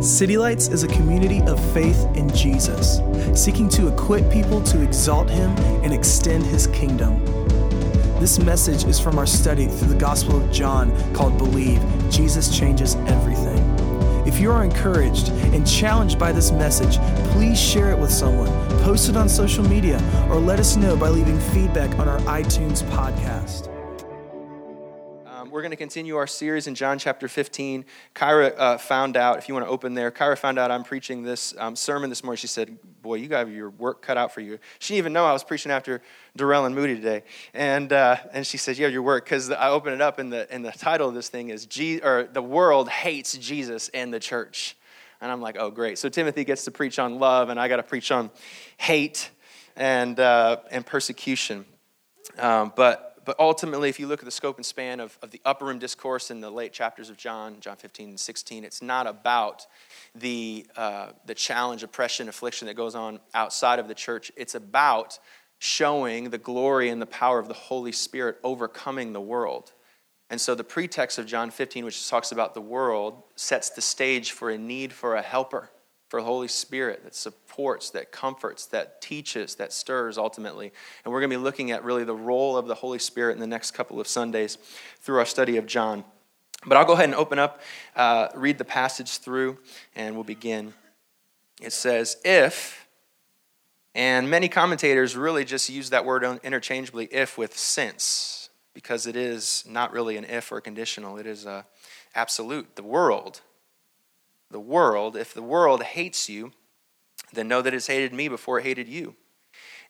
City Lights is a community of faith in Jesus, seeking to equip people to exalt Him and extend His kingdom. This message is from our study through the Gospel of John called Believe Jesus Changes Everything. If you are encouraged and challenged by this message, please share it with someone, post it on social media, or let us know by leaving feedback on our iTunes podcast. Going to continue our series in John chapter 15. Kyra uh, found out, if you want to open there, Kyra found out I'm preaching this um, sermon this morning. She said, Boy, you got your work cut out for you. She didn't even know I was preaching after Darrell and Moody today. And, uh, and she said, Yeah, your work, because I opened it up, and the, and the title of this thing is Je- or The World Hates Jesus and the Church. And I'm like, Oh, great. So Timothy gets to preach on love, and I got to preach on hate and, uh, and persecution. Um, but but ultimately, if you look at the scope and span of, of the upper room discourse in the late chapters of John, John 15 and 16, it's not about the, uh, the challenge, oppression, affliction that goes on outside of the church. It's about showing the glory and the power of the Holy Spirit overcoming the world. And so the pretext of John 15, which talks about the world, sets the stage for a need for a helper for the Holy Spirit that supports, that comforts, that teaches, that stirs ultimately. And we're going to be looking at really the role of the Holy Spirit in the next couple of Sundays through our study of John. But I'll go ahead and open up, uh, read the passage through, and we'll begin. It says, If, and many commentators really just use that word interchangeably, if with since, because it is not really an if or conditional, it is a absolute. The world the world, if the world hates you, then know that it's hated me before it hated you.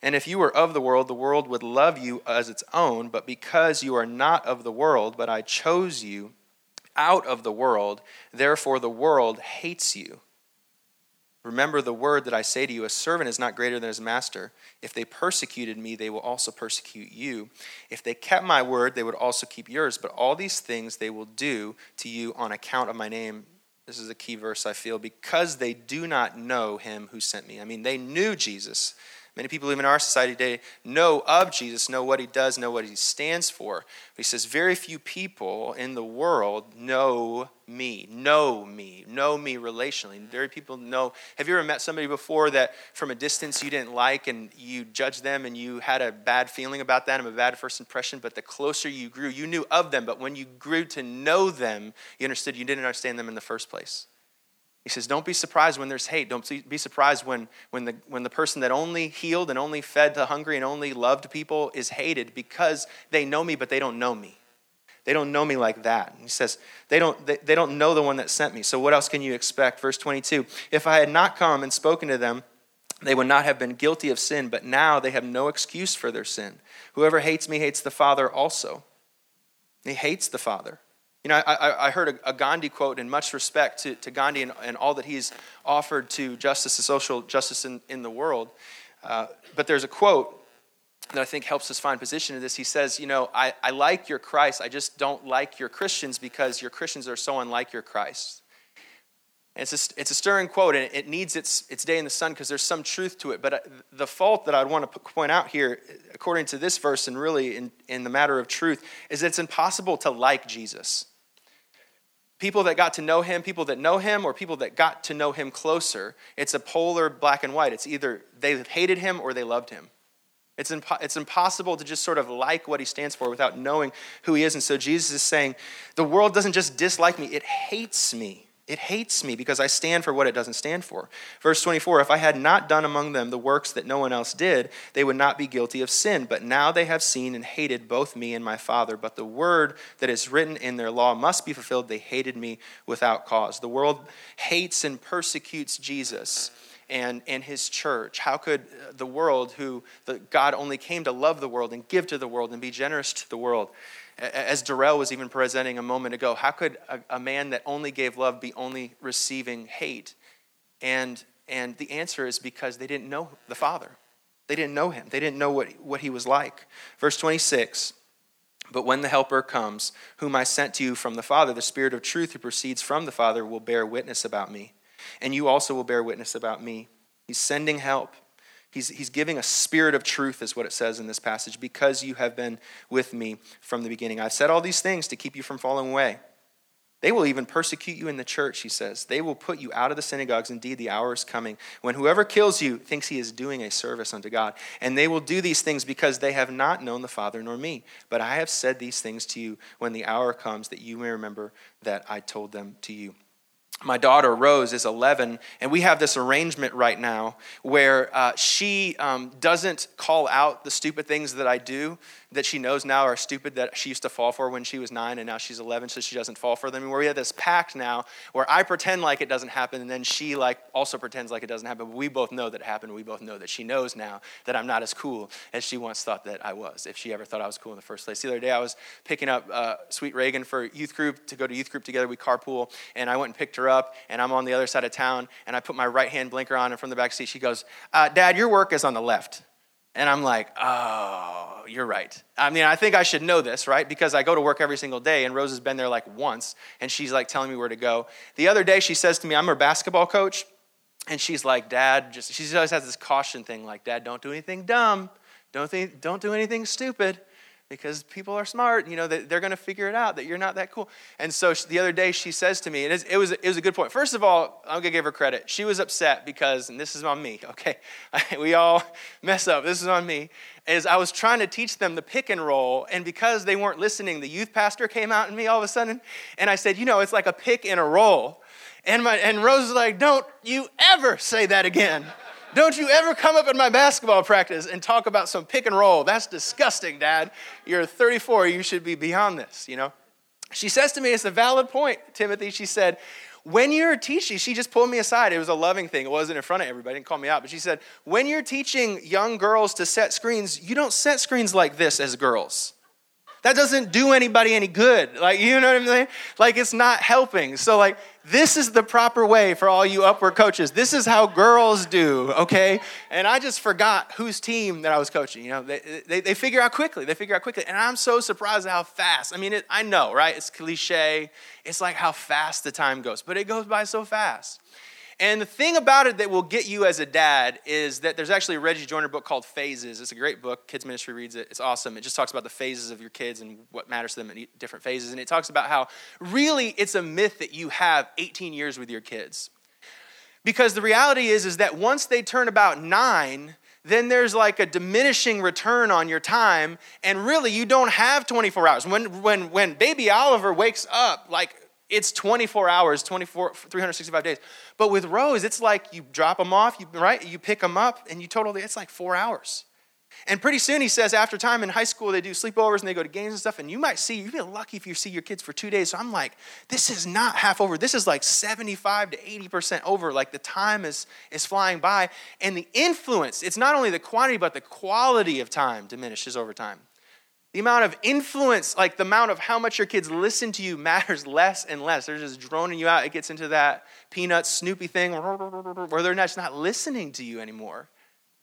And if you were of the world, the world would love you as its own, but because you are not of the world, but I chose you out of the world, therefore the world hates you. Remember the word that I say to you a servant is not greater than his master. If they persecuted me, they will also persecute you. If they kept my word, they would also keep yours. But all these things they will do to you on account of my name this is a key verse, I feel, because they do not know him who sent me. I mean, they knew Jesus. Many people, even in our society today, know of Jesus, know what he does, know what he stands for. But he says, very few people in the world know me, know me, know me relationally. Very people know. Have you ever met somebody before that from a distance you didn't like and you judged them and you had a bad feeling about that and a bad first impression, but the closer you grew, you knew of them, but when you grew to know them, you understood you didn't understand them in the first place. He says, Don't be surprised when there's hate. Don't be surprised when, when, the, when the person that only healed and only fed the hungry and only loved people is hated because they know me, but they don't know me. They don't know me like that. And he says, they don't, they, they don't know the one that sent me. So what else can you expect? Verse 22 If I had not come and spoken to them, they would not have been guilty of sin, but now they have no excuse for their sin. Whoever hates me hates the Father also. He hates the Father. You know, I, I heard a, Gandhi quote in much respect to, to Gandhi and, and, all that he's offered to justice and social justice in, in the world. Uh, but there's a quote that I think helps us find position in this. He says, You know, I, I like your Christ, I just don't like your Christians because your Christians are so unlike your Christ. And it's a, it's a stirring quote, and it needs its, its day in the sun because there's some truth to it. But uh, the fault that I'd want to point out here, according to this verse, and really in, in the matter of truth, is that it's impossible to like Jesus people that got to know him, people that know him, or people that got to know him closer. It's a polar black and white. It's either they hated him or they loved him. It's, impo- it's impossible to just sort of like what he stands for without knowing who he is. And so Jesus is saying, the world doesn't just dislike me, it hates me. It hates me because I stand for what it doesn't stand for. Verse 24 If I had not done among them the works that no one else did, they would not be guilty of sin. But now they have seen and hated both me and my Father. But the word that is written in their law must be fulfilled. They hated me without cause. The world hates and persecutes Jesus and, and his church. How could the world, who the, God only came to love the world and give to the world and be generous to the world, as Darrell was even presenting a moment ago, how could a, a, man that only gave love be only receiving hate? And, and the answer is because they didn't know the Father. They didn't know him, they didn't know what, what he was like. Verse 26 But when the Helper comes, whom I sent to you from the Father, the Spirit of truth who proceeds from the Father will bear witness about me. And you also will bear witness about me. He's sending help. He's, he's giving a spirit of truth, is what it says in this passage, because you have been with me from the beginning. I've said all these things to keep you from falling away. They will even persecute you in the church, he says. They will put you out of the synagogues. Indeed, the hour is coming when whoever kills you thinks he is doing a service unto God. And they will do these things because they have not known the Father nor me. But I have said these things to you when the hour comes that you may remember that I told them to you my daughter Rose is 11, and we have this arrangement right now where uh, she um, doesn't call out the stupid things that I do that she knows now are stupid that she used to fall for when she was nine, and now she's 11, so she doesn't fall for them. Where we have this pact now where I pretend like it doesn't happen, and then she like also pretends like it doesn't happen. But we both know that it happened. We both know that she knows now that I'm not as cool as she once thought that I was, if she ever thought I was cool in the first place. The other day, I was picking up uh, Sweet Reagan for youth group to go to youth group together. We carpool, and I went and picked her up, and I'm on the other side of town, and I put my right hand blinker on, and from the back seat, she goes, uh, Dad, your work is on the left. And I'm like, oh, you're right. I mean, I think I should know this, right? Because I go to work every single day, and Rose has been there like once, and she's like telling me where to go. The other day, she says to me, I'm her basketball coach, and she's like, Dad, just, she always has this caution thing, like, Dad, don't do anything dumb. Don't, think, don't do anything stupid because people are smart. You know, they're going to figure it out that you're not that cool. And so the other day she says to me, and it was, it was a good point. First of all, I'm going to give her credit. She was upset because, and this is on me, okay? we all mess up. This is on me. Is I was trying to teach them the pick and roll, and because they weren't listening, the youth pastor came out in me all of a sudden, and I said, you know, it's like a pick and a roll. And, my, and Rose was like, don't you ever say that again. Don't you ever come up in my basketball practice and talk about some pick and roll. That's disgusting, Dad. You're 34. You should be beyond this, you know? She says to me, it's a valid point, Timothy. She said, when you're teaching, she just pulled me aside. It was a loving thing. It wasn't in front of everybody. Didn't call me out. But she said, when you're teaching young girls to set screens, you don't set screens like this as girls. That doesn't do anybody any good. Like, you know what I'm saying? Like, it's not helping. So, like, this is the proper way for all you upward coaches. This is how girls do, okay? And I just forgot whose team that I was coaching. You know, they, they, they figure out quickly. They figure out quickly. And I'm so surprised at how fast. I mean, it, I know, right? It's cliche. It's like how fast the time goes, but it goes by so fast. And the thing about it that will get you as a dad is that there's actually a Reggie Joiner book called Phases. It's a great book. Kids Ministry reads it. It's awesome. It just talks about the phases of your kids and what matters to them in different phases. And it talks about how really it's a myth that you have 18 years with your kids. Because the reality is, is that once they turn about nine, then there's like a diminishing return on your time and really you don't have 24 hours when when when baby oliver wakes up like it's 24 hours, 24, 365 days. But with Rose, it's like you drop them off, you, right? You pick them up, and you totally, it's like four hours. And pretty soon, he says, after time in high school, they do sleepovers and they go to games and stuff. And you might see, you feel lucky if you see your kids for two days. So I'm like, this is not half over. This is like 75 to 80% over. Like the time is, is flying by. And the influence, it's not only the quantity, but the quality of time diminishes over time. The amount of influence, like the amount of how much your kids listen to you, matters less and less. They're just droning you out. It gets into that peanut Snoopy thing where they're just not listening to you anymore,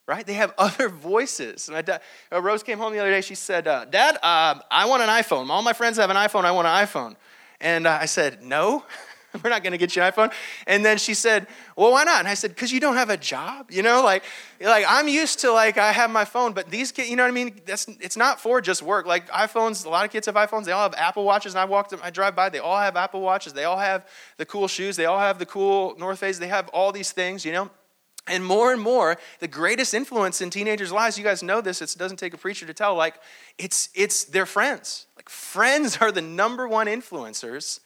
right? They have other voices. And uh, Rose came home the other day. She said, uh, Dad, uh, I want an iPhone. All my friends have an iPhone. I want an iPhone. And uh, I said, No. We're not going to get you an iPhone. And then she said, Well, why not? And I said, Because you don't have a job. You know, like, like I'm used to like I have my phone, but these kids, you know what I mean? That's it's not for just work. Like iPhones, a lot of kids have iPhones. They all have Apple watches. And I walked, I drive by. They all have Apple watches. They all have the cool shoes. They all have the cool North Face. They have all these things. You know. And more and more, the greatest influence in teenagers' lives, you guys know this, it doesn't take a preacher to tell, like, it's, it's their friends. Like, friends are the number one influencers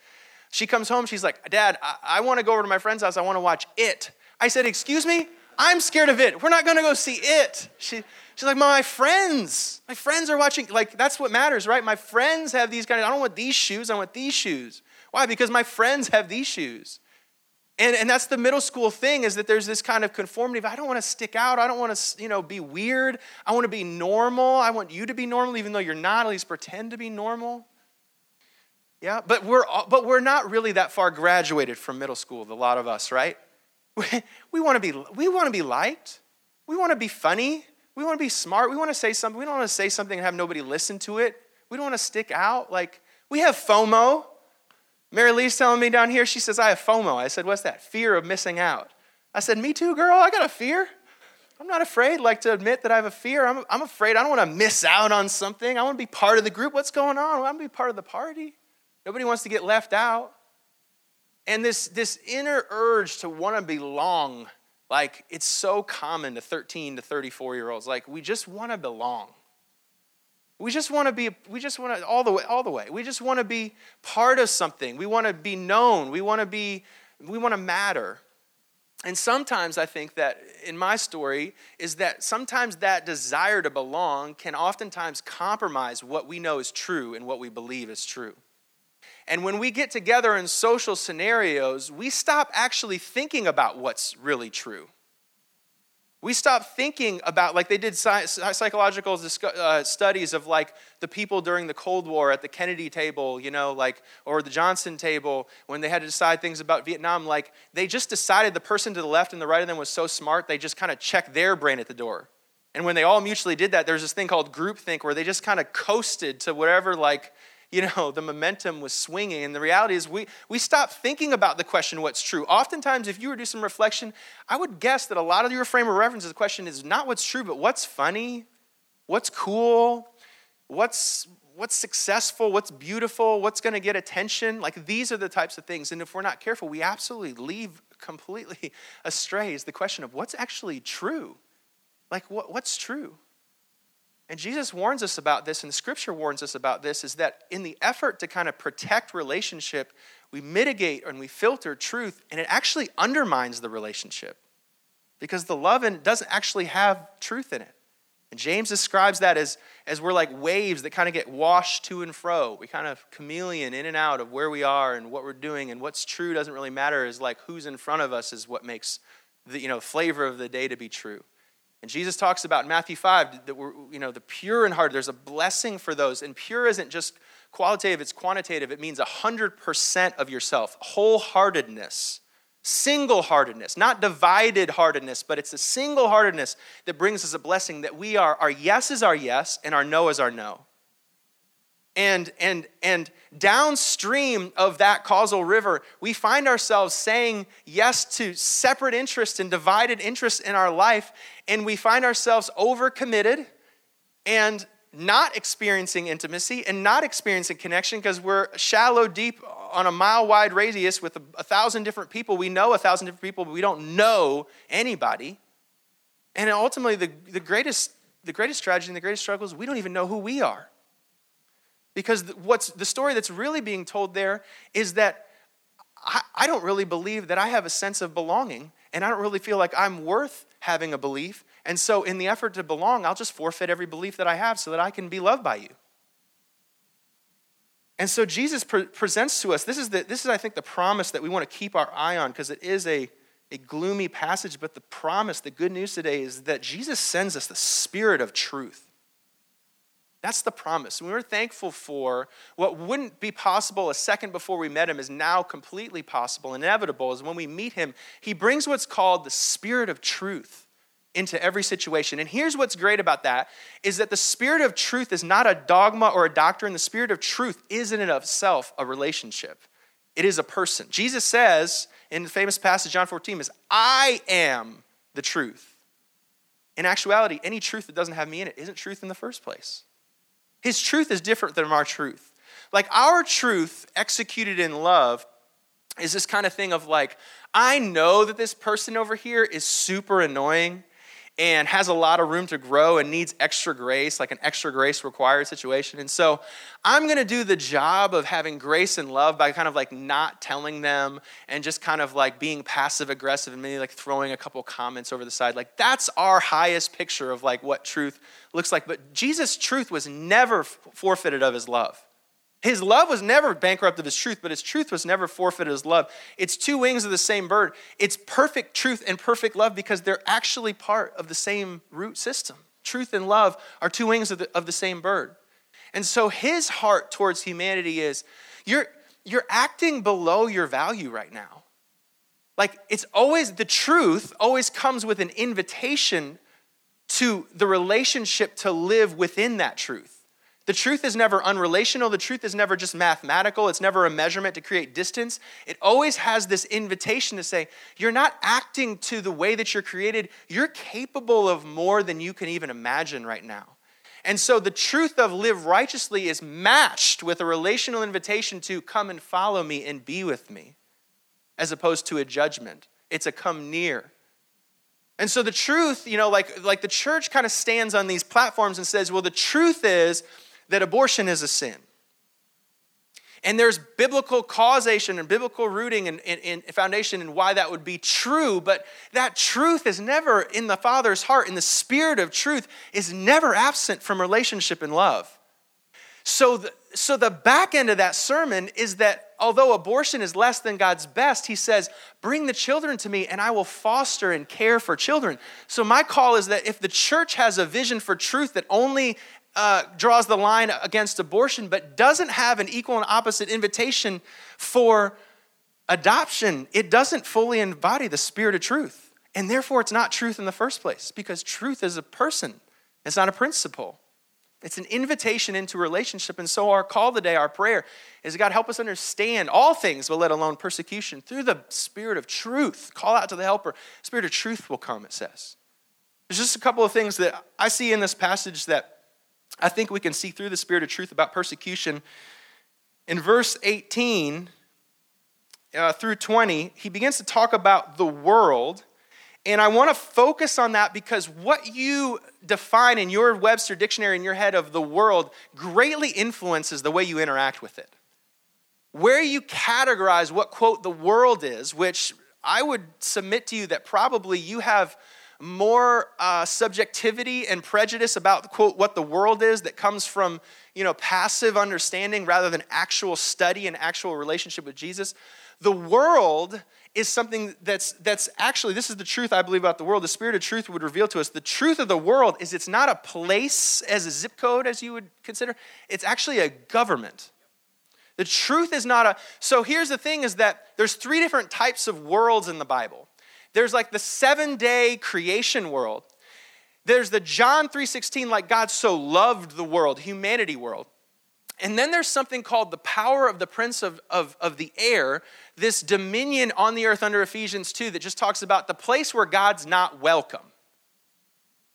she comes home, she's like, Dad, I, I want to go over to my friend's house. I want to watch it. I said, Excuse me? I'm scared of it. We're not going to go see it. She, she's like, My friends, my friends are watching. Like, that's what matters, right? My friends have these kind of, I don't want these shoes, I want these shoes. Why? Because my friends have these shoes. And, and that's the middle school thing is that there's this kind of conformity of I don't want to stick out. I don't want to, you know, be weird. I want to be normal. I want you to be normal, even though you're not, at least pretend to be normal. Yeah, but we're, but we're not really that far graduated from middle school, a lot of us, right? We, we want to be, we want to be liked. We want to be funny. We want to be smart. We want to say something. We don't want to say something and have nobody listen to it. We don't want to stick out. Like, we have FOMO. Mary Lee's telling me down here, she says, I have FOMO. I said, What's that? Fear of missing out. I said, Me too, girl. I got a fear. I'm not afraid, like, to admit that I have a fear. I'm, I'm afraid I don't want to miss out on something. I want to be part of the group. What's going on? I want to be part of the party. Nobody wants to get left out. And this, this inner urge to want to belong, like it's so common to 13 to 34 year olds. Like we just want to belong. We just want to be, we just want to, all the way, all the way. We just want to be part of something. We want to be known. We want to be, we want to matter. And sometimes I think that in my story is that sometimes that desire to belong can oftentimes compromise what we know is true and what we believe is true. And when we get together in social scenarios, we stop actually thinking about what's really true. We stop thinking about, like they did psychological uh, studies of like the people during the Cold War at the Kennedy table, you know, like, or the Johnson table when they had to decide things about Vietnam. Like they just decided the person to the left and the right of them was so smart, they just kind of checked their brain at the door. And when they all mutually did that, there's this thing called groupthink where they just kind of coasted to whatever, like, you know, the momentum was swinging. And the reality is, we, we stop thinking about the question, what's true. Oftentimes, if you were to do some reflection, I would guess that a lot of your frame of reference is the question is not what's true, but what's funny, what's cool, what's, what's successful, what's beautiful, what's going to get attention. Like, these are the types of things. And if we're not careful, we absolutely leave completely astray is the question of what's actually true. Like, what, what's true? And Jesus warns us about this, and Scripture warns us about this, is that in the effort to kind of protect relationship, we mitigate and we filter truth, and it actually undermines the relationship because the love in doesn't actually have truth in it. And James describes that as, as we're like waves that kind of get washed to and fro. We kind of chameleon in and out of where we are and what we're doing, and what's true doesn't really matter. Is like who's in front of us is what makes the you know, flavor of the day to be true. And Jesus talks about in Matthew 5 that we're, you know, the pure in heart, there's a blessing for those. And pure isn't just qualitative, it's quantitative. It means 100% of yourself, wholeheartedness, single heartedness, not divided heartedness, but it's a single heartedness that brings us a blessing that we are, our yes is our yes and our no is our no. And, and, and downstream of that causal river, we find ourselves saying yes to separate interests and divided interests in our life, and we find ourselves overcommitted and not experiencing intimacy and not experiencing connection because we're shallow deep on a mile wide radius with a, a, thousand different people. We know a thousand different people, but we don't know anybody. And ultimately, the, the, greatest, the greatest tragedy and the greatest struggle is we don't even know who we are. Because what's the story that's really being told there is that I, I don't really believe that I have a sense of belonging, and I don't really feel like I'm worth having a belief. And so, in the effort to belong, I'll just forfeit every belief that I have so that I can be loved by you. And so Jesus pre- presents to us this is, the, this is, I think, the promise that we want to keep our eye on because it is a, a gloomy passage. But the promise, the good news today is that Jesus sends us the spirit of truth. That's the promise. We are thankful for what wouldn't be possible a second before we met him is now completely possible, inevitable, is when we meet him, he brings what's called the spirit of truth into every situation. And here's what's great about that is that the spirit of truth is not a dogma or a doctrine. The spirit of truth is in and of itself a relationship. It is a person. Jesus says in the famous passage John 14 is I am the truth. In actuality, any truth that doesn't have me in it isn't truth in the first place. His truth is different than our truth. Like our truth executed in love is this kind of thing of like, I know that this person over here is super annoying and has a lot of room to grow and needs extra grace, like an extra grace required situation. And so I'm going to do the job of having grace and love by kind of like not telling them and just kind of like being passive aggressive and maybe like throwing a couple comments over the side. Like that's our highest picture of like what truth looks like. But Jesus' truth was never forfeited of his love. His love was never bankrupt of his truth, but his truth was never forfeited his love. It's two wings of the same bird. It's perfect truth and perfect love because they're actually part of the same root system. Truth and love are two wings of the, of the same bird. And so his heart towards humanity is you're, you're acting below your value right now. Like it's always, the truth always comes with an invitation to the relationship to live within that truth. The truth is never unrelational. The truth is never just mathematical. It's never a measurement to create distance. It always has this invitation to say, you're not acting to the way that you're created. You're capable of more than you can even imagine right now. And so the truth of live righteously is matched with a relational invitation to come and follow me and be with me. as opposed to a judgment. It's a come near. And so the truth, you know, like, like the church kind of stands on these platforms and says, well, the truth is that abortion is a sin. And there's biblical causation and biblical rooting and, and, and, foundation in why that would be true, but that truth is never in the Father's heart, and the spirit of truth is never absent from relationship and love. So the, so the back end of that sermon is that although abortion is less than God's best, he says, Bring the children to me and I will foster and care for children. So my call is that if the church has a vision for truth that only uh, draws the line against abortion, but doesn't have an equal and opposite invitation for adoption, it doesn't fully embody the spirit of truth. And therefore, it's not truth in the first place because truth is a person, it's not a principle. It's an invitation into relationship. And so, our call today, our prayer, is God help us understand all things, but let alone persecution, through the spirit of truth. Call out to the helper. Spirit of truth will come, it says. There's just a couple of things that I see in this passage that I think we can see through the spirit of truth about persecution. In verse 18 uh, through 20, he begins to talk about the world. And I want to focus on that because what you define in your Webster dictionary in your head of the world greatly influences the way you interact with it. Where you categorize what, quote, the world is, which I would submit to you that probably you have more uh, subjectivity and prejudice about quote what the world is that comes from you know passive understanding rather than actual study and actual relationship with jesus. The world is something that's that's actually this is the truth i believe about the world. The spirit of truth would reveal to us. The truth of the world is it's not a place as a zip code as you would consider. It's actually a government. The truth is not a so here's the thing is that there's three different types of worlds in the bible there's like the seven day creation world. There's the John 3:16 like God so loved the world, humanity world. And then there's something called the power of the prince of, of, of the air, this dominion on the earth under Ephesians 2 that just talks about the place where God's not welcome.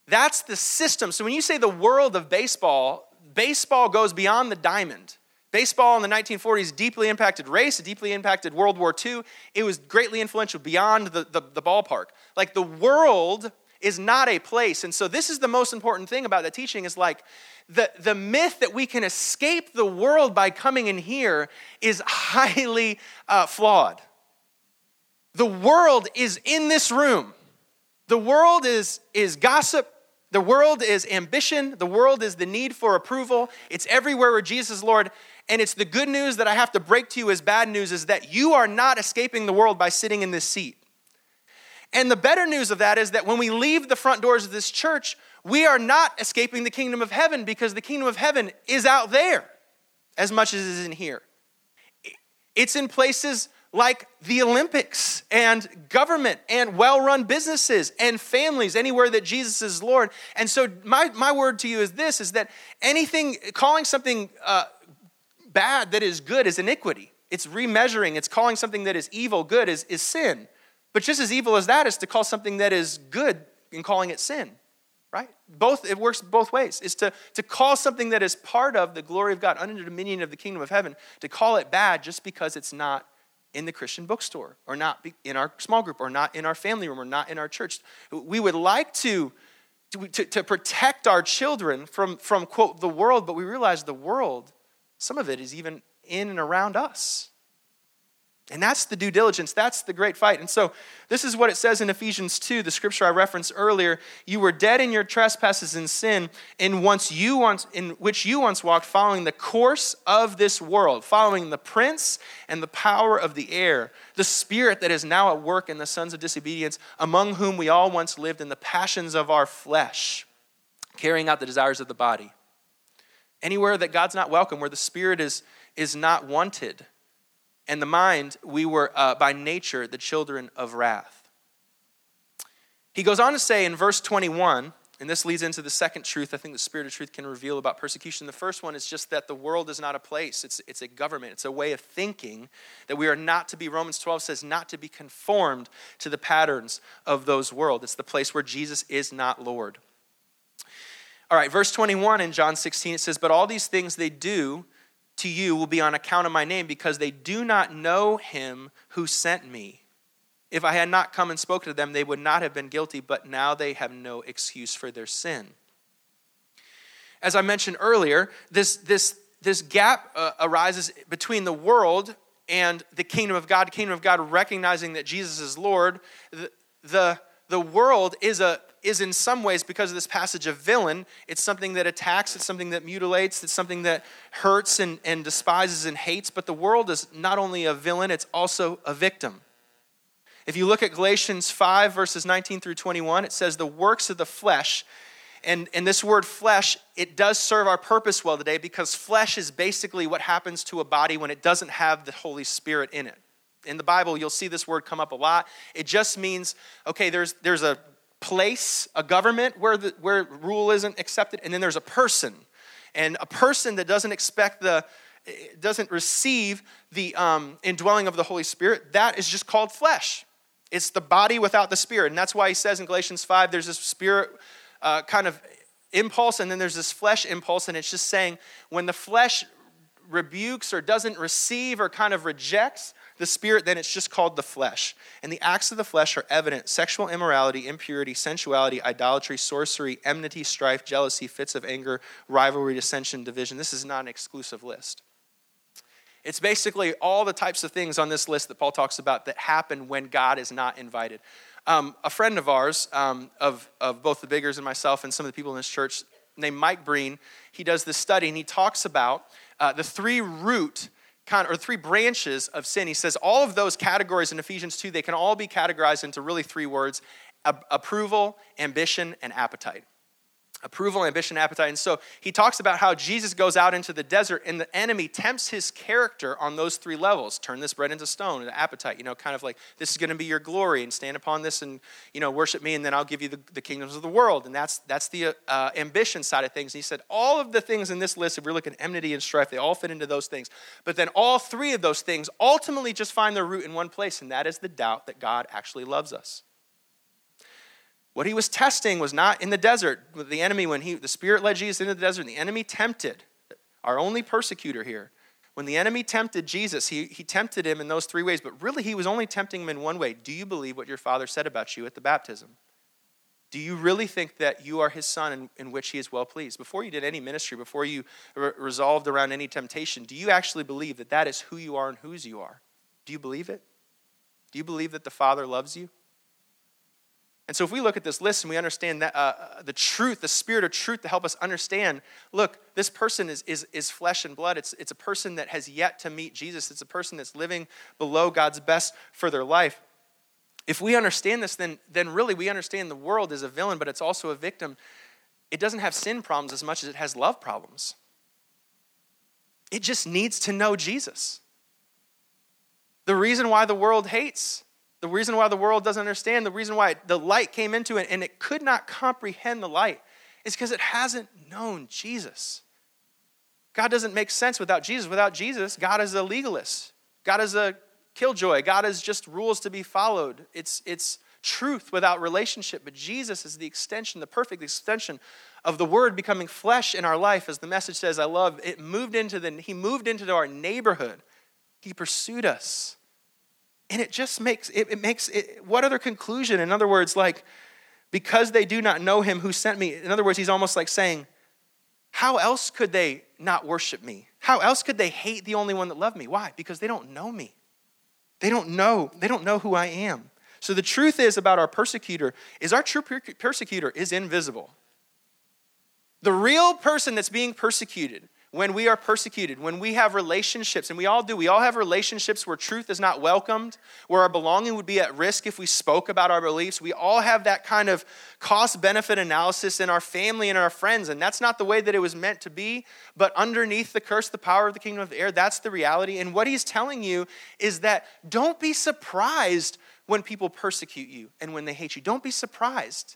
That's the system. So when you say the world of baseball, baseball goes beyond the diamond. Baseball in the 1940s deeply impacted race, deeply impacted World War II. It was greatly influential beyond the, the, the, ballpark. Like the world is not a place. And so this is the most important thing about the teaching is like the, the myth that we can escape the world by coming in here is highly uh, flawed. The world is in this room. The world is, is gossip, the world is ambition. The world is the need for approval. It's everywhere where Jesus Lord. And it's the good news that I have to break to you as bad news is that you are not escaping the world by sitting in this seat. And the better news of that is that when we leave the front doors of this church, we are not escaping the kingdom of heaven because the kingdom of heaven is out there as much as it is in here. It's in places like the Olympics and government and well run businesses and families, anywhere that Jesus is Lord. And so, my, my word to you is this is that anything, calling something uh, bad that is good is iniquity. It's remeasuring, it's calling something that is evil good is, is sin. But just as evil as that is to call something that is good and calling it sin, right? Both, it works both ways. Is to, to call something that is part of the glory of God, under the dominion of the kingdom of heaven, to call it bad just because it's not in the Christian bookstore, or not in our small group, or not in our family room, or not in our church. We would like to, to, to, protect our children from, from, quote, the world, but we realize the world, some of it is even in and around us. And that's the due diligence. That's the great fight. And so, this is what it says in Ephesians 2, the scripture I referenced earlier. You were dead in your trespasses and sin, in, once you once, in which you once walked, following the course of this world, following the prince and the power of the air, the spirit that is now at work in the sons of disobedience, among whom we all once lived in the passions of our flesh, carrying out the desires of the body. Anywhere that God's not welcome, where the spirit is, is not wanted and the mind, we were uh, by nature the children of wrath. He goes on to say in verse 21, and this leads into the second truth I think the Spirit of truth can reveal about persecution. The first one is just that the world is not a place, it's, it's a government, it's a way of thinking that we are not to be, Romans 12 says, not to be conformed to the patterns of those world. It's the place where Jesus is not Lord. All right, verse 21 in John 16, it says, But all these things they do to you will be on account of my name because they do not know him who sent me. If I had not come and spoken to them, they would not have been guilty, but now they have no excuse for their sin. As I mentioned earlier, this, this, this gap uh, arises between the world and the kingdom of God, the kingdom of God recognizing that Jesus is Lord. The, the, the world is, a, is in some ways, because of this passage, a villain. It's something that attacks, it's something that mutilates, it's something that hurts and, and despises and hates. But the world is not only a villain, it's also a victim. If you look at Galatians 5, verses 19 through 21, it says, The works of the flesh and, and this word flesh, it does serve our purpose well today because flesh is basically what happens to a body when it doesn't have the Holy Spirit in it. In the Bible, you'll see this word come up a lot. It just means, okay, there's, there's a place, a government where, the, where rule isn't accepted, and then there's a person. And a person that doesn't expect the, doesn't receive the um, indwelling of the Holy Spirit, that is just called flesh. It's the body without the spirit. And that's why he says in Galatians 5 there's this spirit uh, kind of impulse, and then there's this flesh impulse, and it's just saying when the flesh rebukes or doesn't receive or kind of rejects the spirit, then it's just called the flesh. And the acts of the flesh are evident sexual immorality, impurity, sensuality, idolatry, sorcery, enmity, strife, jealousy, fits of anger, rivalry, dissension, division. This is not an exclusive list. It's basically all the types of things on this list that Paul talks about that happen when God is not invited. Um, a friend of ours, um, of, of both the Biggers and myself, and some of the people in this church, named Mike Breen, he does this study and he talks about uh, the three root kind or three branches of sin. He says all of those categories in Ephesians 2, they can all be categorized into really three words approval, ambition, and appetite approval, ambition, appetite. And so he talks about how Jesus goes out into the desert and the enemy tempts his character on those three levels. Turn this bread into stone, the appetite, you know, kind of like this is going to be your glory and stand upon this and, you know, worship me and then I'll give you the, the kingdoms of the world. And that's, that's the uh, ambition side of things. And he said all of the things in this list, if we're looking at enmity and strife, they all fit into those things. But then all three of those things ultimately just find their root in one place, and that is the doubt that God actually loves us. What he was testing was not in the desert with the enemy when he, the Spirit led Jesus into the desert. and The enemy tempted, our only persecutor here. When the enemy tempted Jesus, he, he tempted him in those three ways, but really he was only tempting him in one way. Do you believe what your father said about you at the baptism? Do you really think that you are his son in, in which he is well pleased? Before you did any ministry, before you re- resolved around any temptation, do you actually believe that that is who you are and whose you are? Do you believe it? Do you believe that the Father loves you? And so, if we look at this list and we understand that, uh, the truth, the spirit of truth to help us understand look, this person is, is, is flesh and blood. It's, it's a person that has yet to meet Jesus, it's a person that's living below God's best for their life. If we understand this, then, then really we understand the world is a villain, but it's also a victim. It doesn't have sin problems as much as it has love problems. It just needs to know Jesus. The reason why the world hates the reason why the world doesn't understand, the reason why the light came into it and it could not comprehend the light is because it hasn't known Jesus. God doesn't make sense without Jesus. Without Jesus, God is a legalist. God is a killjoy. God is just rules to be followed. It's, it's truth without relationship. But Jesus is the extension, the perfect extension of the word becoming flesh in our life. As the message says, I love it moved into the he moved into our neighborhood. He pursued us. And it just makes, it, it makes, it, what other conclusion? In other words, like, because they do not know him who sent me. In other words, he's almost like saying, how else could they not worship me? How else could they hate the only one that loved me? Why? Because they don't know me. They don't know, they don't know who I am. So the truth is about our persecutor is our true persecutor is invisible. The real person that's being persecuted when we are persecuted, when we have relationships, and we all do, we all have relationships where truth is not welcomed, where our belonging would be at risk if we spoke about our beliefs. We all have that kind of cost benefit analysis in our family and our friends, and that's not the way that it was meant to be. But underneath the curse, the power of the kingdom of the air, that's the reality. And what he's telling you is that don't be surprised when people persecute you and when they hate you. Don't be surprised.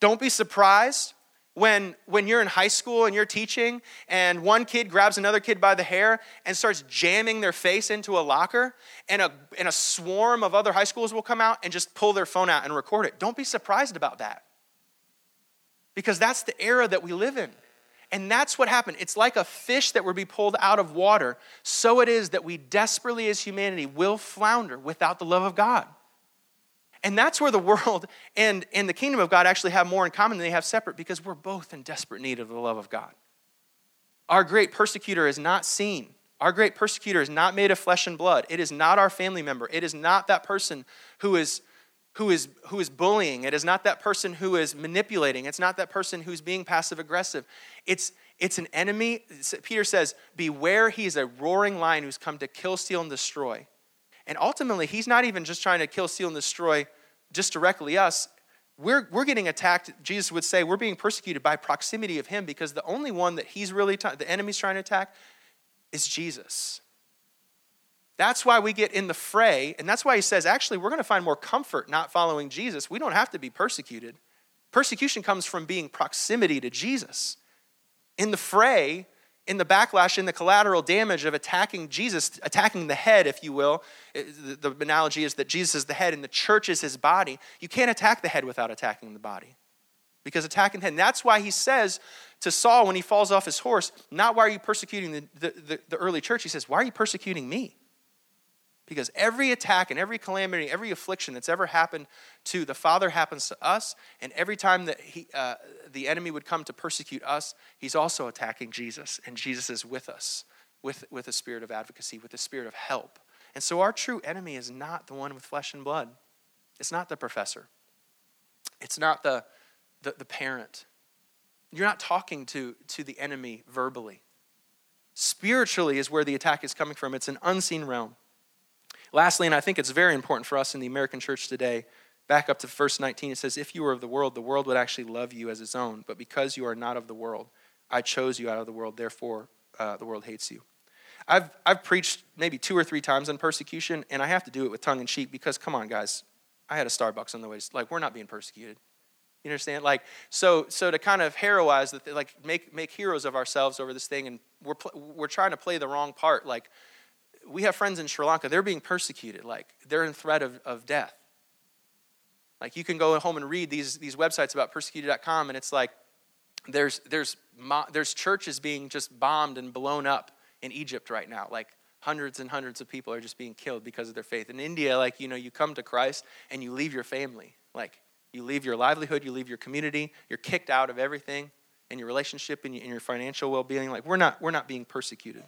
Don't be surprised when, when you're in high school and you're teaching and one kid grabs another kid by the hair and starts jamming their face into a locker and a, and a swarm of other high schools will come out and just pull their phone out and record it. Don't be surprised about that because that's the era that we live in. And that's what happened. It's like a fish that would be pulled out of water. So it is that we desperately, as humanity, will flounder without the love of God. And that's where the world and, and the kingdom of God actually have more in common than they have separate because we're both in desperate need of the love of God. Our great persecutor is not seen. Our great persecutor is not made of flesh and blood. It is not our family member. It is not that person who is, who is, who is bullying. It is not that person who is manipulating. It's not that person who's being passive aggressive. It's, it's an enemy. Peter says, Beware, he's a roaring lion who's come to kill, steal, and destroy. And ultimately, he's not even just trying to kill, steal, and destroy just directly us. We're, we're getting attacked, Jesus would say, we're being persecuted by proximity of him because the only one that he's really, the enemy's trying to attack is Jesus. That's why we get in the fray, and that's why he says, actually, we're going to find more comfort not following Jesus. We don't have to be persecuted. Persecution comes from being proximity to Jesus. In the fray, in the backlash, in the collateral damage of attacking Jesus, attacking the head, if you will. The analogy is that Jesus is the head and the church is his body. You can't attack the head without attacking the body. Because attacking the head, that's why he says to Saul when he falls off his horse, not why are you persecuting the, the, the, the early church? He says, why are you persecuting me? Because every attack and every calamity, every affliction that's ever happened to the Father happens to us. And every time that he, uh, the enemy would come to persecute us, he's also attacking Jesus. And Jesus is with us with, with a spirit of advocacy, with a spirit of help. And so our true enemy is not the one with flesh and blood, it's not the professor, it's not the, the, the parent. You're not talking to, to the enemy verbally. Spiritually is where the attack is coming from, it's an unseen realm. Lastly, and I think it's very important for us in the American church today, back up to verse 19, it says, If you were of the world, the world would actually love you as its own. But because you are not of the world, I chose you out of the world, therefore uh, the world hates you. I've, I've preached maybe two or three times on persecution, and I have to do it with tongue in cheek because, come on, guys, I had a Starbucks on the way. Like, we're not being persecuted. You understand? Like, so, so to kind of heroize, the, like, make, make heroes of ourselves over this thing, and we're, we're trying to play the wrong part. Like, we have friends in Sri Lanka, they're being persecuted. Like, they're in threat of, of death. Like, you can go home and read these, these websites about persecuted.com, and it's like there's, there's, there's churches being just bombed and blown up in Egypt right now. Like, hundreds and hundreds of people are just being killed because of their faith. In India, like, you know, you come to Christ and you leave your family. Like, you leave your livelihood, you leave your community, you're kicked out of everything and your relationship and your financial well-being. Like, we're not, we're not being persecuted.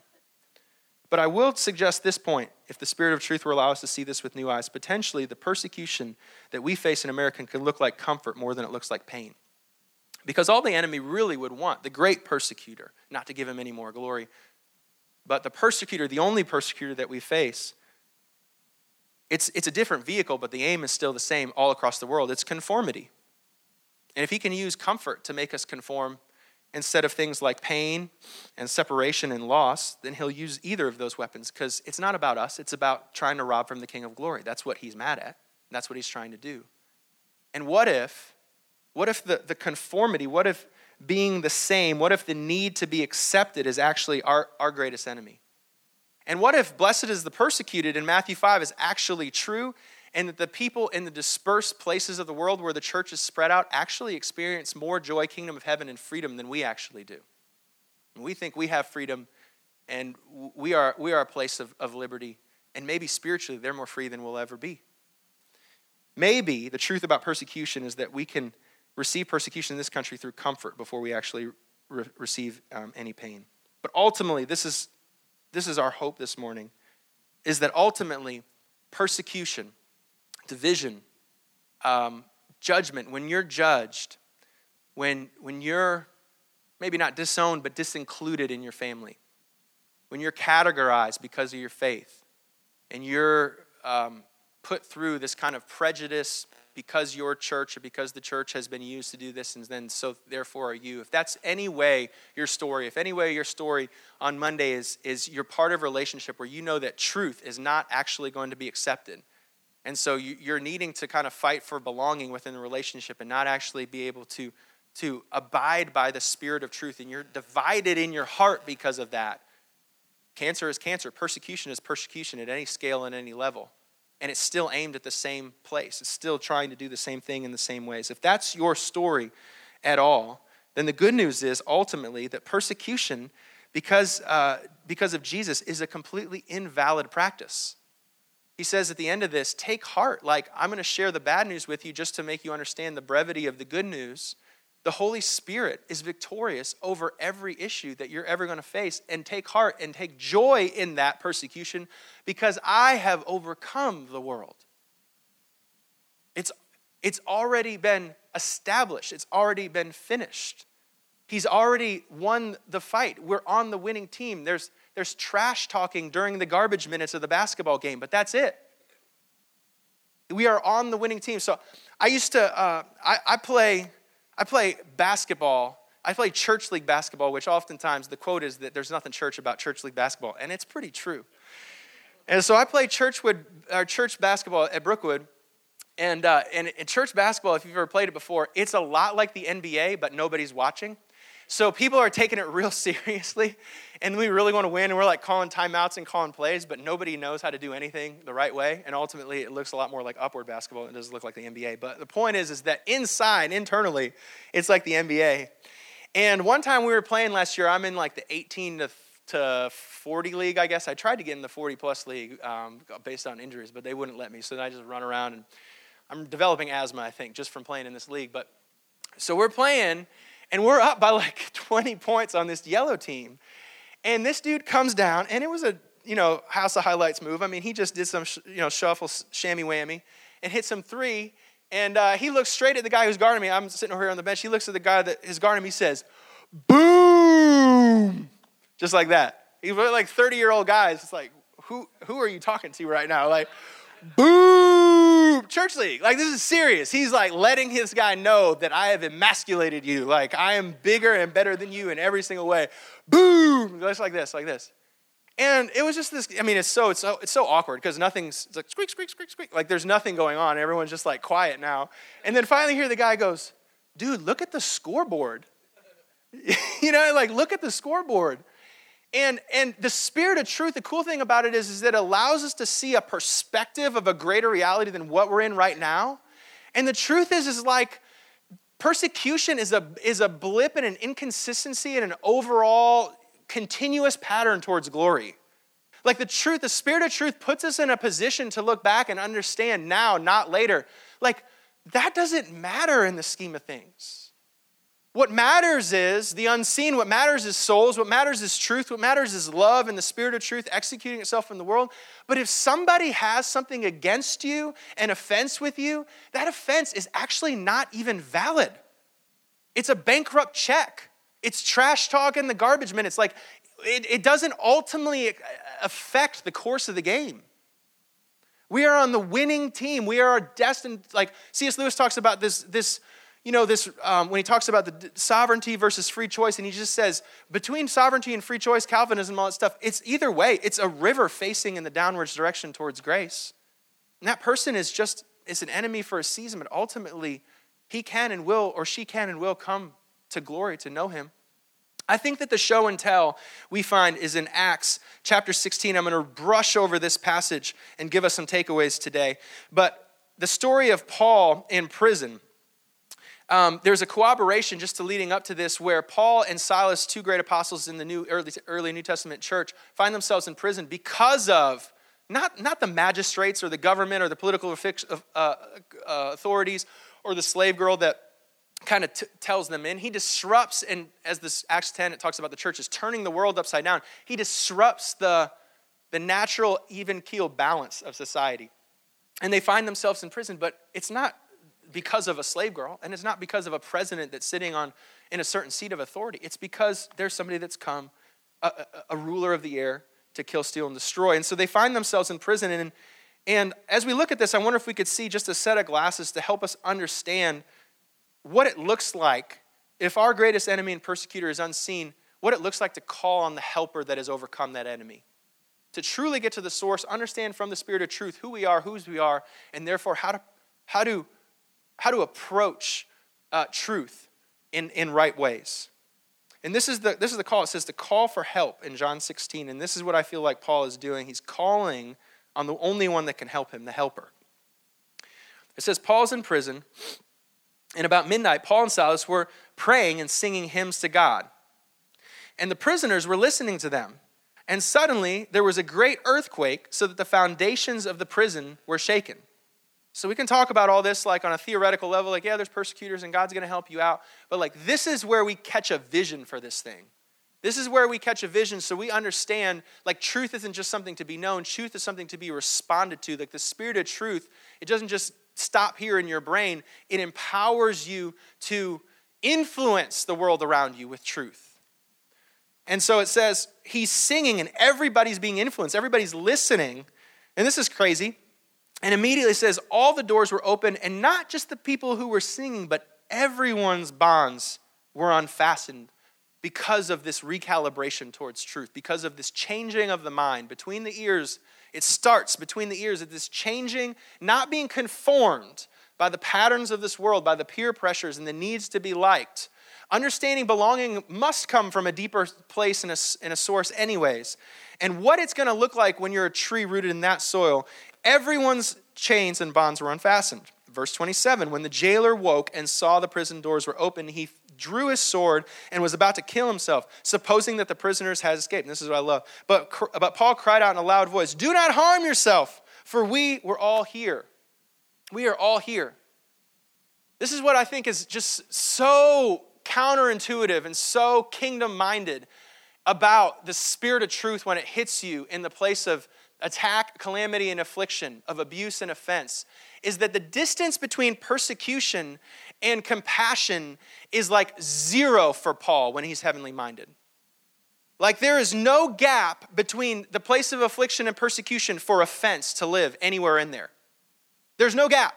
But I will suggest this point if the Spirit of truth will allow us to see this with new eyes. Potentially, the persecution that we face in America can look like comfort more than it looks like pain. Because all the enemy really would want, the great persecutor, not to give him any more glory, but the persecutor, the only persecutor that we face, it's, it's a different vehicle, but the aim is still the same all across the world. It's conformity. And if he can use comfort to make us conform instead of things like pain and separation and loss, then he'll use either of those weapons because it's not about us. It's about trying to rob from the King of Glory. That's what he's mad at. That's what he's trying to do. And what if, what if the, the conformity, what if being the same, what if the need to be accepted is actually our, our greatest enemy? And what if blessed is the persecuted in Matthew 5 is actually true and that the people in the dispersed places of the world where the church is spread out actually experience more joy, kingdom of heaven, and freedom than we actually do. And we think we have freedom and we are, we are a place of, of liberty, and maybe spiritually they're more free than we'll ever be. Maybe the truth about persecution is that we can receive persecution in this country through comfort before we actually re- receive um, any pain. But ultimately, this is, this is our hope this morning, is that ultimately persecution division, um, judgment, when you're judged, when, when you're maybe not disowned, but disincluded in your family, when you're categorized because of your faith, and you're um, put through this kind of prejudice because your church or because the church has been used to do this, and then so therefore are you. If that's any way your story, if any way your story on Monday is, is you're part of a relationship where you know that truth is not actually going to be accepted, and so you're needing to kind of fight for belonging within the relationship and not actually be able to, to abide by the spirit of truth. And you're divided in your heart because of that. Cancer is cancer, persecution is persecution at any scale and any level. And it's still aimed at the same place. It's still trying to do the same thing in the same ways. If that's your story at all, then the good news is ultimately that persecution, because, uh, because of Jesus, is a completely invalid practice. He says at the end of this, take heart. Like, I'm going to share the bad news with you just to make you understand the brevity of the good news. The Holy Spirit is victorious over every issue that you're ever going to face. And take heart and take joy in that persecution because I have overcome the world. It's, it's already been established, it's already been finished. He's already won the fight. We're on the winning team. There's, there's trash talking during the garbage minutes of the basketball game, but that's it. We are on the winning team. So I used to, uh, I, I, play, I play basketball. I play church league basketball, which oftentimes the quote is that there's nothing church about church league basketball, and it's pretty true. And so I play churchwood, uh, church basketball at Brookwood, and, uh, and in church basketball, if you've ever played it before, it's a lot like the NBA, but nobody's watching. So people are taking it real seriously, and we really want to win, and we're like calling timeouts and calling plays, but nobody knows how to do anything the right way. And ultimately, it looks a lot more like upward basketball. It doesn't look like the NBA. But the point is, is that inside, internally, it's like the NBA. And one time we were playing last year, I'm in like the 18 to to 40 league, I guess. I tried to get in the 40 plus league um, based on injuries, but they wouldn't let me. So then I just run around and I'm developing asthma, I think, just from playing in this league. But so we're playing, and we're up by like 20 points on this yellow team. And this dude comes down, and it was a you know house of highlights move. I mean, he just did some you know shuffle, shammy whammy, and hit some three. And uh, he looks straight at the guy who's guarding me. I'm sitting over here on the bench. He looks at the guy that is guarding me. He says, "Boom!" Just like that. He's like 30 year old guys. It's like, who who are you talking to right now? Like, boom, church league. Like, this is serious. He's like letting his guy know that I have emasculated you. Like, I am bigger and better than you in every single way. Boom, just like this, like this. And it was just this, I mean, it's so, it's so, it's so awkward because nothing's, it's like squeak, squeak, squeak, squeak. Like, there's nothing going on. Everyone's just like quiet now. And then finally, here the guy goes, dude, look at the scoreboard. you know, like, look at the scoreboard. And, and the spirit of truth, the cool thing about it is, is that it allows us to see a perspective of a greater reality than what we're in right now. And the truth is, is like persecution is a, is a blip and an inconsistency and an overall continuous pattern towards glory. Like the truth, the spirit of truth puts us in a position to look back and understand now, not later. Like that doesn't matter in the scheme of things. What matters is the unseen. What matters is souls. What matters is truth. What matters is love and the spirit of truth executing itself in the world. But if somebody has something against you, an offense with you, that offense is actually not even valid. It's a bankrupt check. It's trash talk in the garbage minutes. Like, it, it doesn't ultimately uh, affect the course of the game. We are on the winning team. We are destined, like C.S. Lewis talks about this, this you know, this, um, when he talks about the sovereignty versus free choice, and he just says, between sovereignty and free choice, Calvinism, all that stuff, it's either way. It's a river facing in the downwards direction towards grace. And that person is just, is an enemy for a season, but ultimately, he can and will, or she can and will come to glory to know him. I think that the show and tell we find is in Acts chapter 16. I'm going to brush over this passage and give us some takeaways today. But the story of Paul in prison um, there's a cooperation just to leading up to this where Paul and Silas, two great apostles in the new early, early New Testament church, find themselves in prison because of not, not the magistrates or the government or the political uh, uh, authorities or the slave girl that kind of t- tells them in. He disrupts, and as this Acts 10, it talks about the church is turning the world upside down. He disrupts the, the natural, even keel balance of society. And they find themselves in prison, but it's not because of a slave girl, and it's not because of a president that's sitting on in a certain seat of authority. It's because there's somebody that's come, a, a, a ruler of the air, to kill, steal, and destroy. And so they find themselves in prison. And, and as we look at this, I wonder if we could see just a set of glasses to help us understand what it looks like if our greatest enemy and persecutor is unseen, what it looks like to call on the helper that has overcome that enemy. To truly get to the source, understand from the Spirit of truth who we are, whose we are, and therefore how to, how to how to approach uh, truth in, in right ways. And this is, the, this is the call. It says to call for help in John 16. And this is what I feel like Paul is doing. He's calling on the only one that can help him, the helper. It says Paul's in prison. And about midnight, Paul and Silas were praying and singing hymns to God. And the prisoners were listening to them. And suddenly there was a great earthquake, so that the foundations of the prison were shaken. So we can talk about all this like on a theoretical level, like, yeah, there's persecutors and God's going to help you out. But like, this is where we catch a vision for this thing. This is where we catch a vision so we understand like truth isn't just something to be known, truth is something to be responded to. Like the spirit of truth, it doesn't just stop here in your brain, it empowers you to influence the world around you with truth. And so it says he's singing and everybody's being influenced, everybody's listening. And this is crazy. And immediately says, All the doors were open, and not just the people who were singing, but everyone's bonds were unfastened because of this recalibration towards truth, because of this changing of the mind between the ears. It starts between the ears of this changing, not being conformed by the patterns of this world, by the peer pressures and the needs to be liked. Understanding belonging must come from a deeper place and a, and a source, anyways. And what it's going to look like when you're a tree rooted in that soil Everyone's chains and bonds were unfastened. Verse 27 When the jailer woke and saw the prison doors were open, he drew his sword and was about to kill himself, supposing that the prisoners had escaped. And this is what I love. But, but Paul cried out in a loud voice Do not harm yourself, for we were all here. We are all here. This is what I think is just so counterintuitive and so kingdom minded about the spirit of truth when it hits you in the place of attack, calamity, and affliction, of abuse and offense, is that the distance between persecution and compassion is like zero for Paul when he's heavenly minded. Like there is no gap between the place of affliction and persecution for offense to live anywhere in there. There's no gap.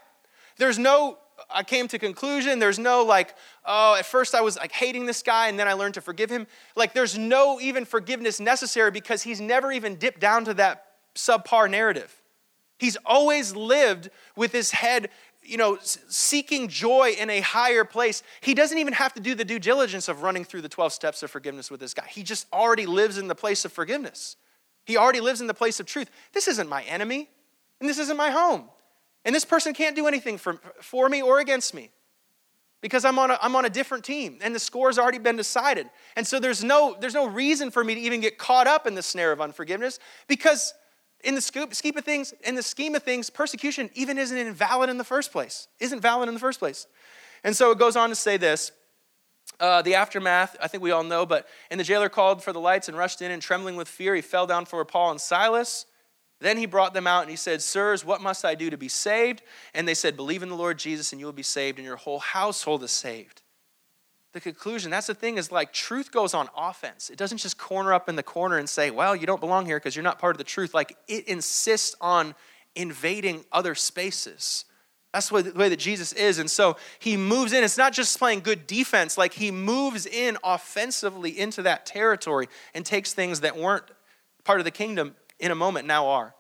There's no I came to conclusion. There's no like, oh, at first I was like hating this guy and then I learned to forgive him. Like there's no even forgiveness necessary because he's never even dipped down to that subpar narrative. He's always lived with his head, you know, seeking joy in a higher place. He doesn't even have to do the due diligence of running through the 12 steps of forgiveness with this guy. He just already lives in the place of forgiveness. He already lives in the place of truth. This isn't my enemy, and this isn't my home. And this person can't do anything for, for me or against me because I'm on, a, I'm on a different team and the score's already been decided. And so there's no, there's no reason for me to even get caught up in the snare of unforgiveness because in the scheme of things, in the scheme of things, persecution even isn't invalid in the first place. Isn't valid in the first place. And so it goes on to say this. Uh, the aftermath, I think we all know, but and the jailer called for the lights and rushed in, and trembling with fear, he fell down for Paul and Silas. Then he brought them out and he said, Sirs, what must I do to be saved? And they said, Believe in the Lord Jesus, and you will be saved, and your whole household is saved the conclusion. That's the thing is like truth goes on offense. It doesn't just corner up in the corner and say, well, you don't belong here because you're not part of the truth. Like it insists on invading other spaces. That's the way that Jesus is. And so he moves in. It's not just playing good defense, like he moves in offensively into that territory and takes things that weren't part of the kingdom in a moment now are.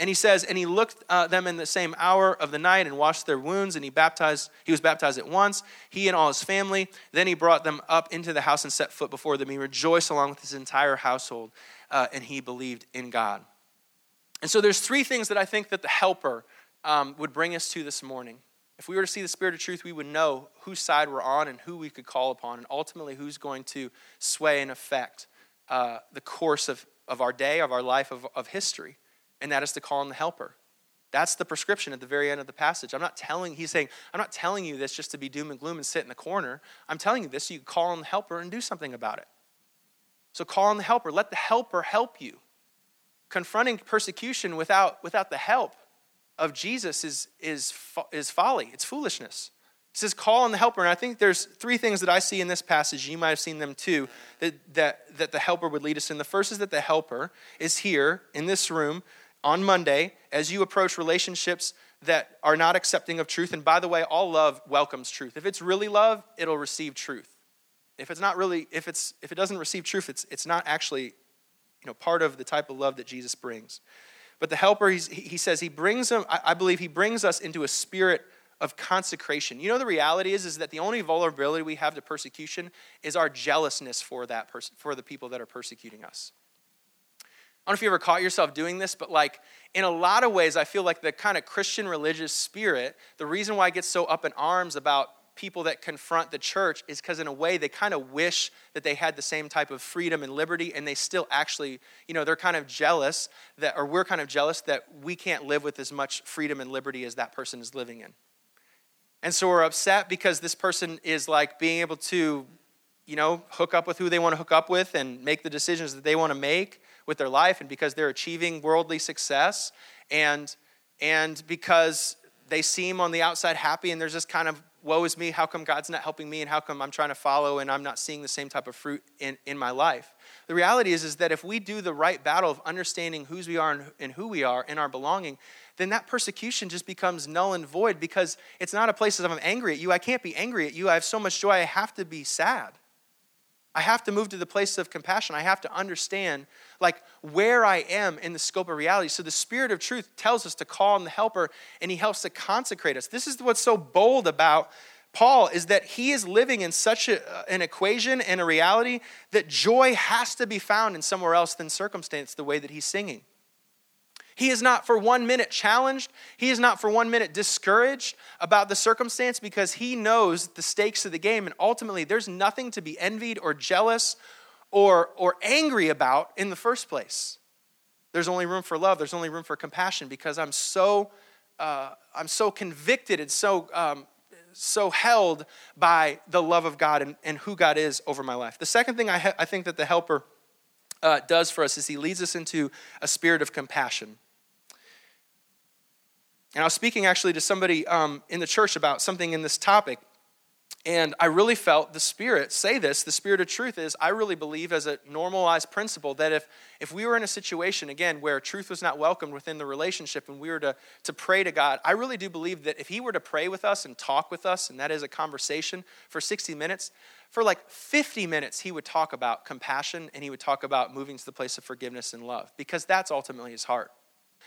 And he says, and he looked uh, them in the same hour of the night and washed their wounds, and he baptized. He was baptized at once, he and all his family. Then he brought them up into the house and set foot before them. He rejoiced along with his entire household, uh, and he believed in God. And so there's three things that I think that the Helper um, would bring us to this morning. If we were to see the Spirit of truth, we would know whose side we're on and who we could call upon, and ultimately who's going to sway and affect uh, the course of, of our day, of our life, of, of history and that is to call on the helper. That's the prescription at the very end of the passage. I'm not telling, he's saying, I'm not telling you this just to be doom and gloom and sit in the corner. I'm telling you this so you call on the helper and do something about it. So call on the helper. Let the helper help you. Confronting persecution without, without the help of Jesus is, is, is folly, it's foolishness. He says, call on the helper. And I think there's three things that I see in this passage. You might have seen them too, that, that, that the helper would lead us in. The first is that the helper is here in this room on Monday as you approach relationships that are not accepting of truth. And by the way, all love welcomes truth. If it's really love, it'll receive truth. If it's not really, if it's if it doesn't receive truth, it's it's not actually, you know, part of the type of love that Jesus brings. But the helper, he says, he brings them, I, believe he brings us into a spirit of consecration. You know, the reality is, is that the only vulnerability we have to persecution is our jealousness for that pers- for the people that are persecuting us. I don't know if you ever caught yourself doing this, but like in a lot of ways, I feel like the kind of Christian religious spirit, the reason why I get so up in arms about people that confront the church is because, in a way, they kind of wish that they had the same type of freedom and liberty, and they still actually, you know, they're kind of jealous that, or we're kind of jealous that we can't live with as much freedom and liberty as that person is living in. And so we're upset because this person is like being able to, you know, hook up with who they want to hook up with and make the decisions that they want to make with their life, and because they're achieving worldly success, and and because they seem on the outside happy, and there's this kind of woe is me, how come God's not helping me, and how come I'm trying to follow and I'm not seeing the same type of fruit in, in my life? The reality is, is that if we do the right battle of understanding whose we are and, and who we are in our belonging, then that persecution just becomes null and void because it's not a place that I'm angry at you. I can't be angry at you. I have so much joy, I have to be sad. I have to move to the place of compassion. I have to understand like where I am in the scope of reality. So the spirit of truth tells us to call on the helper and he helps to consecrate us. This is what's so bold about Paul is that he is living in such a, uh, an equation and a reality that joy has to be found in somewhere else than circumstance the way that he's singing. He is not for one minute challenged. He is not for one minute discouraged about the circumstance because he knows the stakes of the game. And ultimately, there's nothing to be envied or jealous or, or angry about in the first place. There's only room for love, there's only room for compassion because I'm so, uh, I'm so convicted and so, um, so held by the love of God and, and who God is over my life. The second thing I, ha- I think that the helper uh, does for us is he leads us into a spirit of compassion. And I was speaking actually to somebody um, in the church about something in this topic. And I really felt the Spirit say this. The Spirit of truth is, I really believe, as a normalized principle, that if, if we were in a situation, again, where truth was not welcomed within the relationship and we were to, to pray to God, I really do believe that if He were to pray with us and talk with us, and that is a conversation for 60 minutes, for like 50 minutes, He would talk about compassion and He would talk about moving to the place of forgiveness and love, because that's ultimately His heart.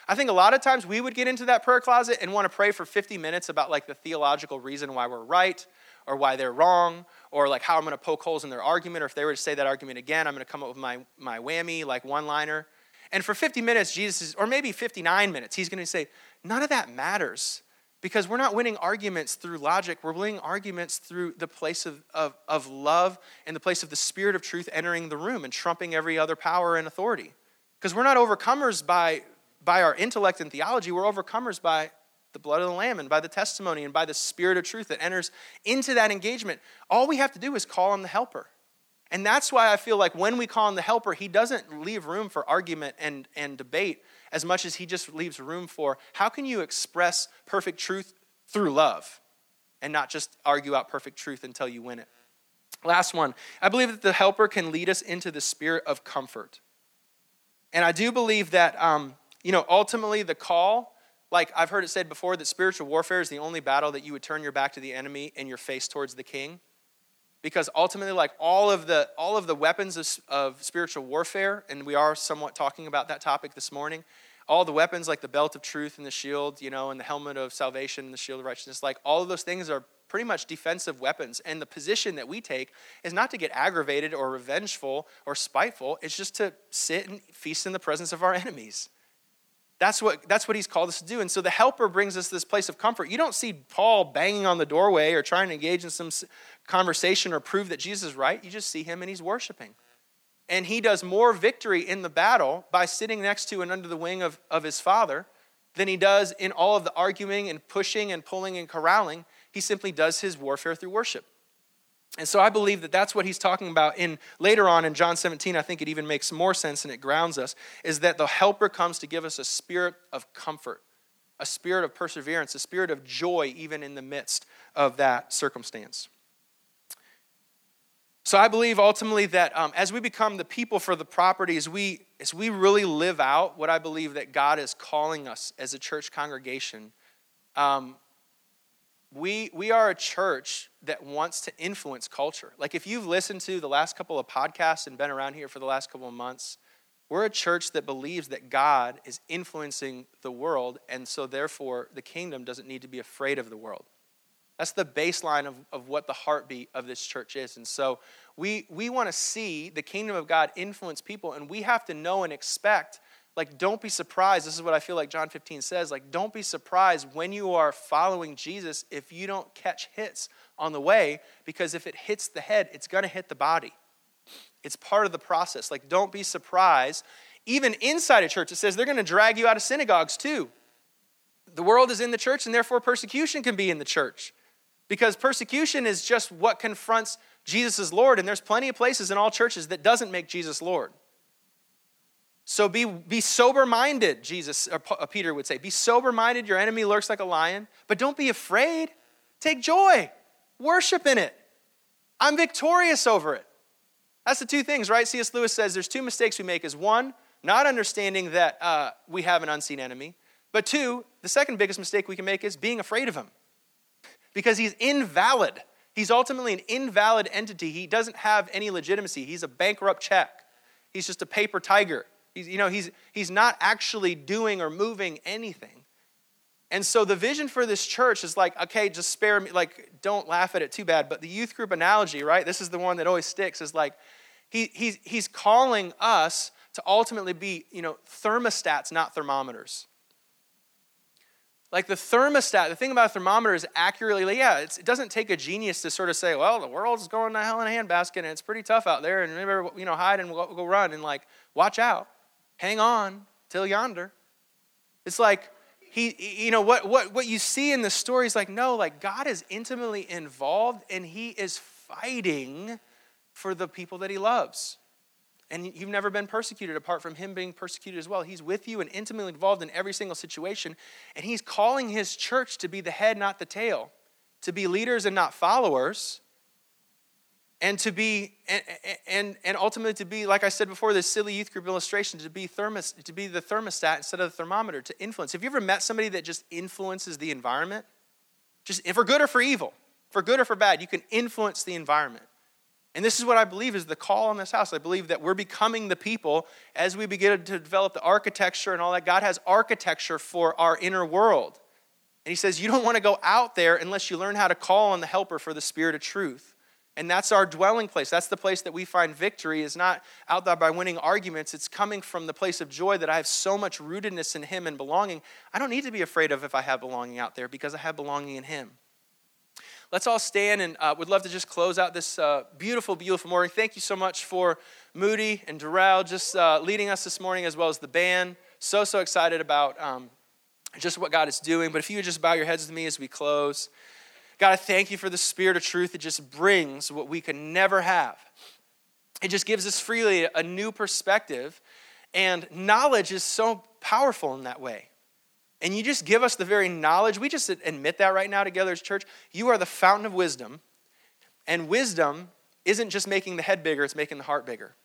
I think a lot of times we would get into that prayer closet and want to pray for 50 minutes about like the theological reason why we're right or why they're wrong or like how I'm going to poke holes in their argument or if they were to say that argument again, I'm going to come up with my, my whammy, like one liner. And for 50 minutes, Jesus is, or maybe 59 minutes, he's going to say, none of that matters because we're not winning arguments through logic. We're winning arguments through the place of, of, of love and the place of the spirit of truth entering the room and trumping every other power and authority. Because we're not overcomers by by our intellect and theology, we're overcomers by the blood of the Lamb and by the testimony and by the Spirit of truth that enters into that engagement. All we have to do is call on the helper. And that's why I feel like when we call on the helper, he doesn't leave room for argument and, and debate as much as he just leaves room for how can you express perfect truth through love and not just argue out perfect truth until you win it. Last one. I believe that the helper can lead us into the spirit of comfort. And I do believe that um, you know, ultimately, the call, like I've heard it said before, that spiritual warfare is the only battle that you would turn your back to the enemy and your face towards the king. Because ultimately, like all of the all of the weapons of, of spiritual warfare, and we are somewhat talking about that topic this morning, all the weapons like the belt of truth and the shield, you know, and the helmet of salvation and the shield of righteousness, like all of those things are pretty much defensive weapons. And the position that we take is not to get aggravated or revengeful or spiteful, it's just to sit and feast in the presence of our enemies. That's what, that's what he's called us to do. And so the helper brings us this place of comfort. You don't see Paul banging on the doorway or trying to engage in some conversation or prove that Jesus is right. You just see him and he's worshiping. And he does more victory in the battle by sitting next to and under the wing of, of his father than he does in all of the arguing and pushing and pulling and corralling. He simply does his warfare through worship. And so I believe that that's what he's talking about in later on in John 17. I think it even makes more sense and it grounds us is that the helper comes to give us a spirit of comfort, a spirit of perseverance, a spirit of joy even in the midst of that circumstance. So I believe ultimately that um, as we become the people for the property, as we, as we really live out what I believe that God is calling us as a church congregation, um, we, we are a church that wants to influence culture. Like if you've listened to the last couple of podcasts and been around here for the last couple of months, we're a church that believes that God is influencing the world, and so therefore the kingdom doesn't need to be afraid of the world. That's the baseline of, of what the heartbeat of this church is. And so we, we want to see the kingdom of God influence people, and we have to know and expect Like, don't be surprised. This is what I feel like John 15 says. Like, don't be surprised when you are following Jesus if you don't catch hits on the way, because if it hits the head, it's going to hit the body. It's part of the process. Like, don't be surprised. Even inside a church, it says they're going to drag you out of synagogues too. The world is in the church, and therefore persecution can be in the church. Because persecution is just what confronts Jesus as Lord, and there's plenty of places in all churches that doesn't make Jesus Lord. So be, be sober minded, Jesus, or uh, Peter would say. Be sober minded. Your enemy lurks like a lion, but don't be afraid. Take joy, worship in it. I'm victorious over it. That's the two things, right? C.S. Lewis says there's two mistakes we make is one, not understanding that uh, we have an unseen enemy, but two, the second biggest mistake we can make is being afraid of him because he's invalid. He's ultimately an invalid entity. He doesn't have any legitimacy. He's a bankrupt check. He's just a paper tiger. He's, you know, he's, he's not actually doing or moving anything. And so the vision for this church is like, okay, just spare me, like, don't laugh at it too bad. But the youth group analogy, right? This is the one that always sticks, is like, he, he's, he's calling us to ultimately be, you know, thermostats, not thermometers. Like the thermostat, the thing about a thermometer is accurately, yeah, it doesn't take a genius to sort of say, well, the world's going to hell in a handbasket and it's pretty tough out there and remember, you know, hide and go, go run and like, watch out, hang on till yonder. It's like, he, you know, what, what, what you see in the story is like, no, like God is intimately involved and he is fighting for the people that he loves. And you've never been persecuted apart from him being persecuted as well. He's with you and intimately involved in every single situation. And he's calling his church to be the head, not the tail, to be leaders and not followers. And to be, and, and, and ultimately to be, like I said before, this silly youth group illustration, to be, thermos, to be the thermostat instead of the thermometer, to influence. Have you ever met somebody that just influences the environment? Just for good or for evil, for good or for bad, you can influence the environment. And this is what I believe is the call on this house. I believe that we're becoming the people as we begin to develop the architecture and all that. God has architecture for our inner world. And He says, You don't want to go out there unless you learn how to call on the helper for the spirit of truth. And that's our dwelling place. That's the place that we find victory, is not out there by winning arguments. It's coming from the place of joy that I have so much rootedness in Him and belonging. I don't need to be afraid of if I have belonging out there because I have belonging in Him. Let's all stand and uh, would love to just close out this uh, beautiful, beautiful morning. Thank you so much for Moody and Darrell just uh, leading us this morning, as well as the band. So, so excited about um, just what God is doing. But if you would just bow your heads with me as we close. God, I thank you for the spirit of truth that just brings what we could never have. It just gives us freely a new perspective. And knowledge is so powerful in that way and you just give us the very knowledge. We just admit that right now together as church. You are the fountain of wisdom. And wisdom isn't just making the head bigger, it's making the heart bigger.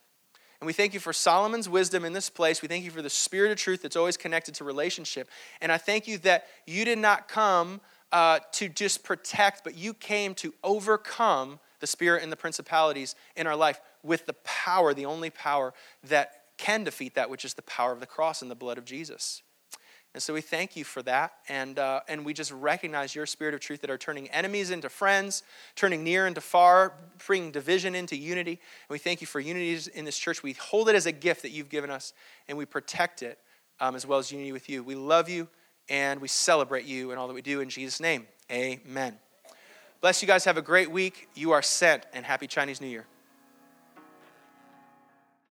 And we thank you for Solomon's wisdom in this place. We thank you for the spirit of truth that's always connected to relationship. And I thank you that you did not come uh, to just protect, but you came to overcome the spirit and the principalities in our life with the power, the only power that can defeat that, which is the power of the cross and the blood of Jesus. And so we thank you for that. And, uh, and we just recognize your spirit of truth that are turning enemies into friends, turning near into far, bringing division into unity. And we thank you for unity in this church. We hold it as a gift that you've given us, and we protect it um, as well as unity with you. We love you, and we celebrate you and all that we do in Jesus' name. Amen. Bless you guys. Have a great week. You are sent, and happy Chinese New Year.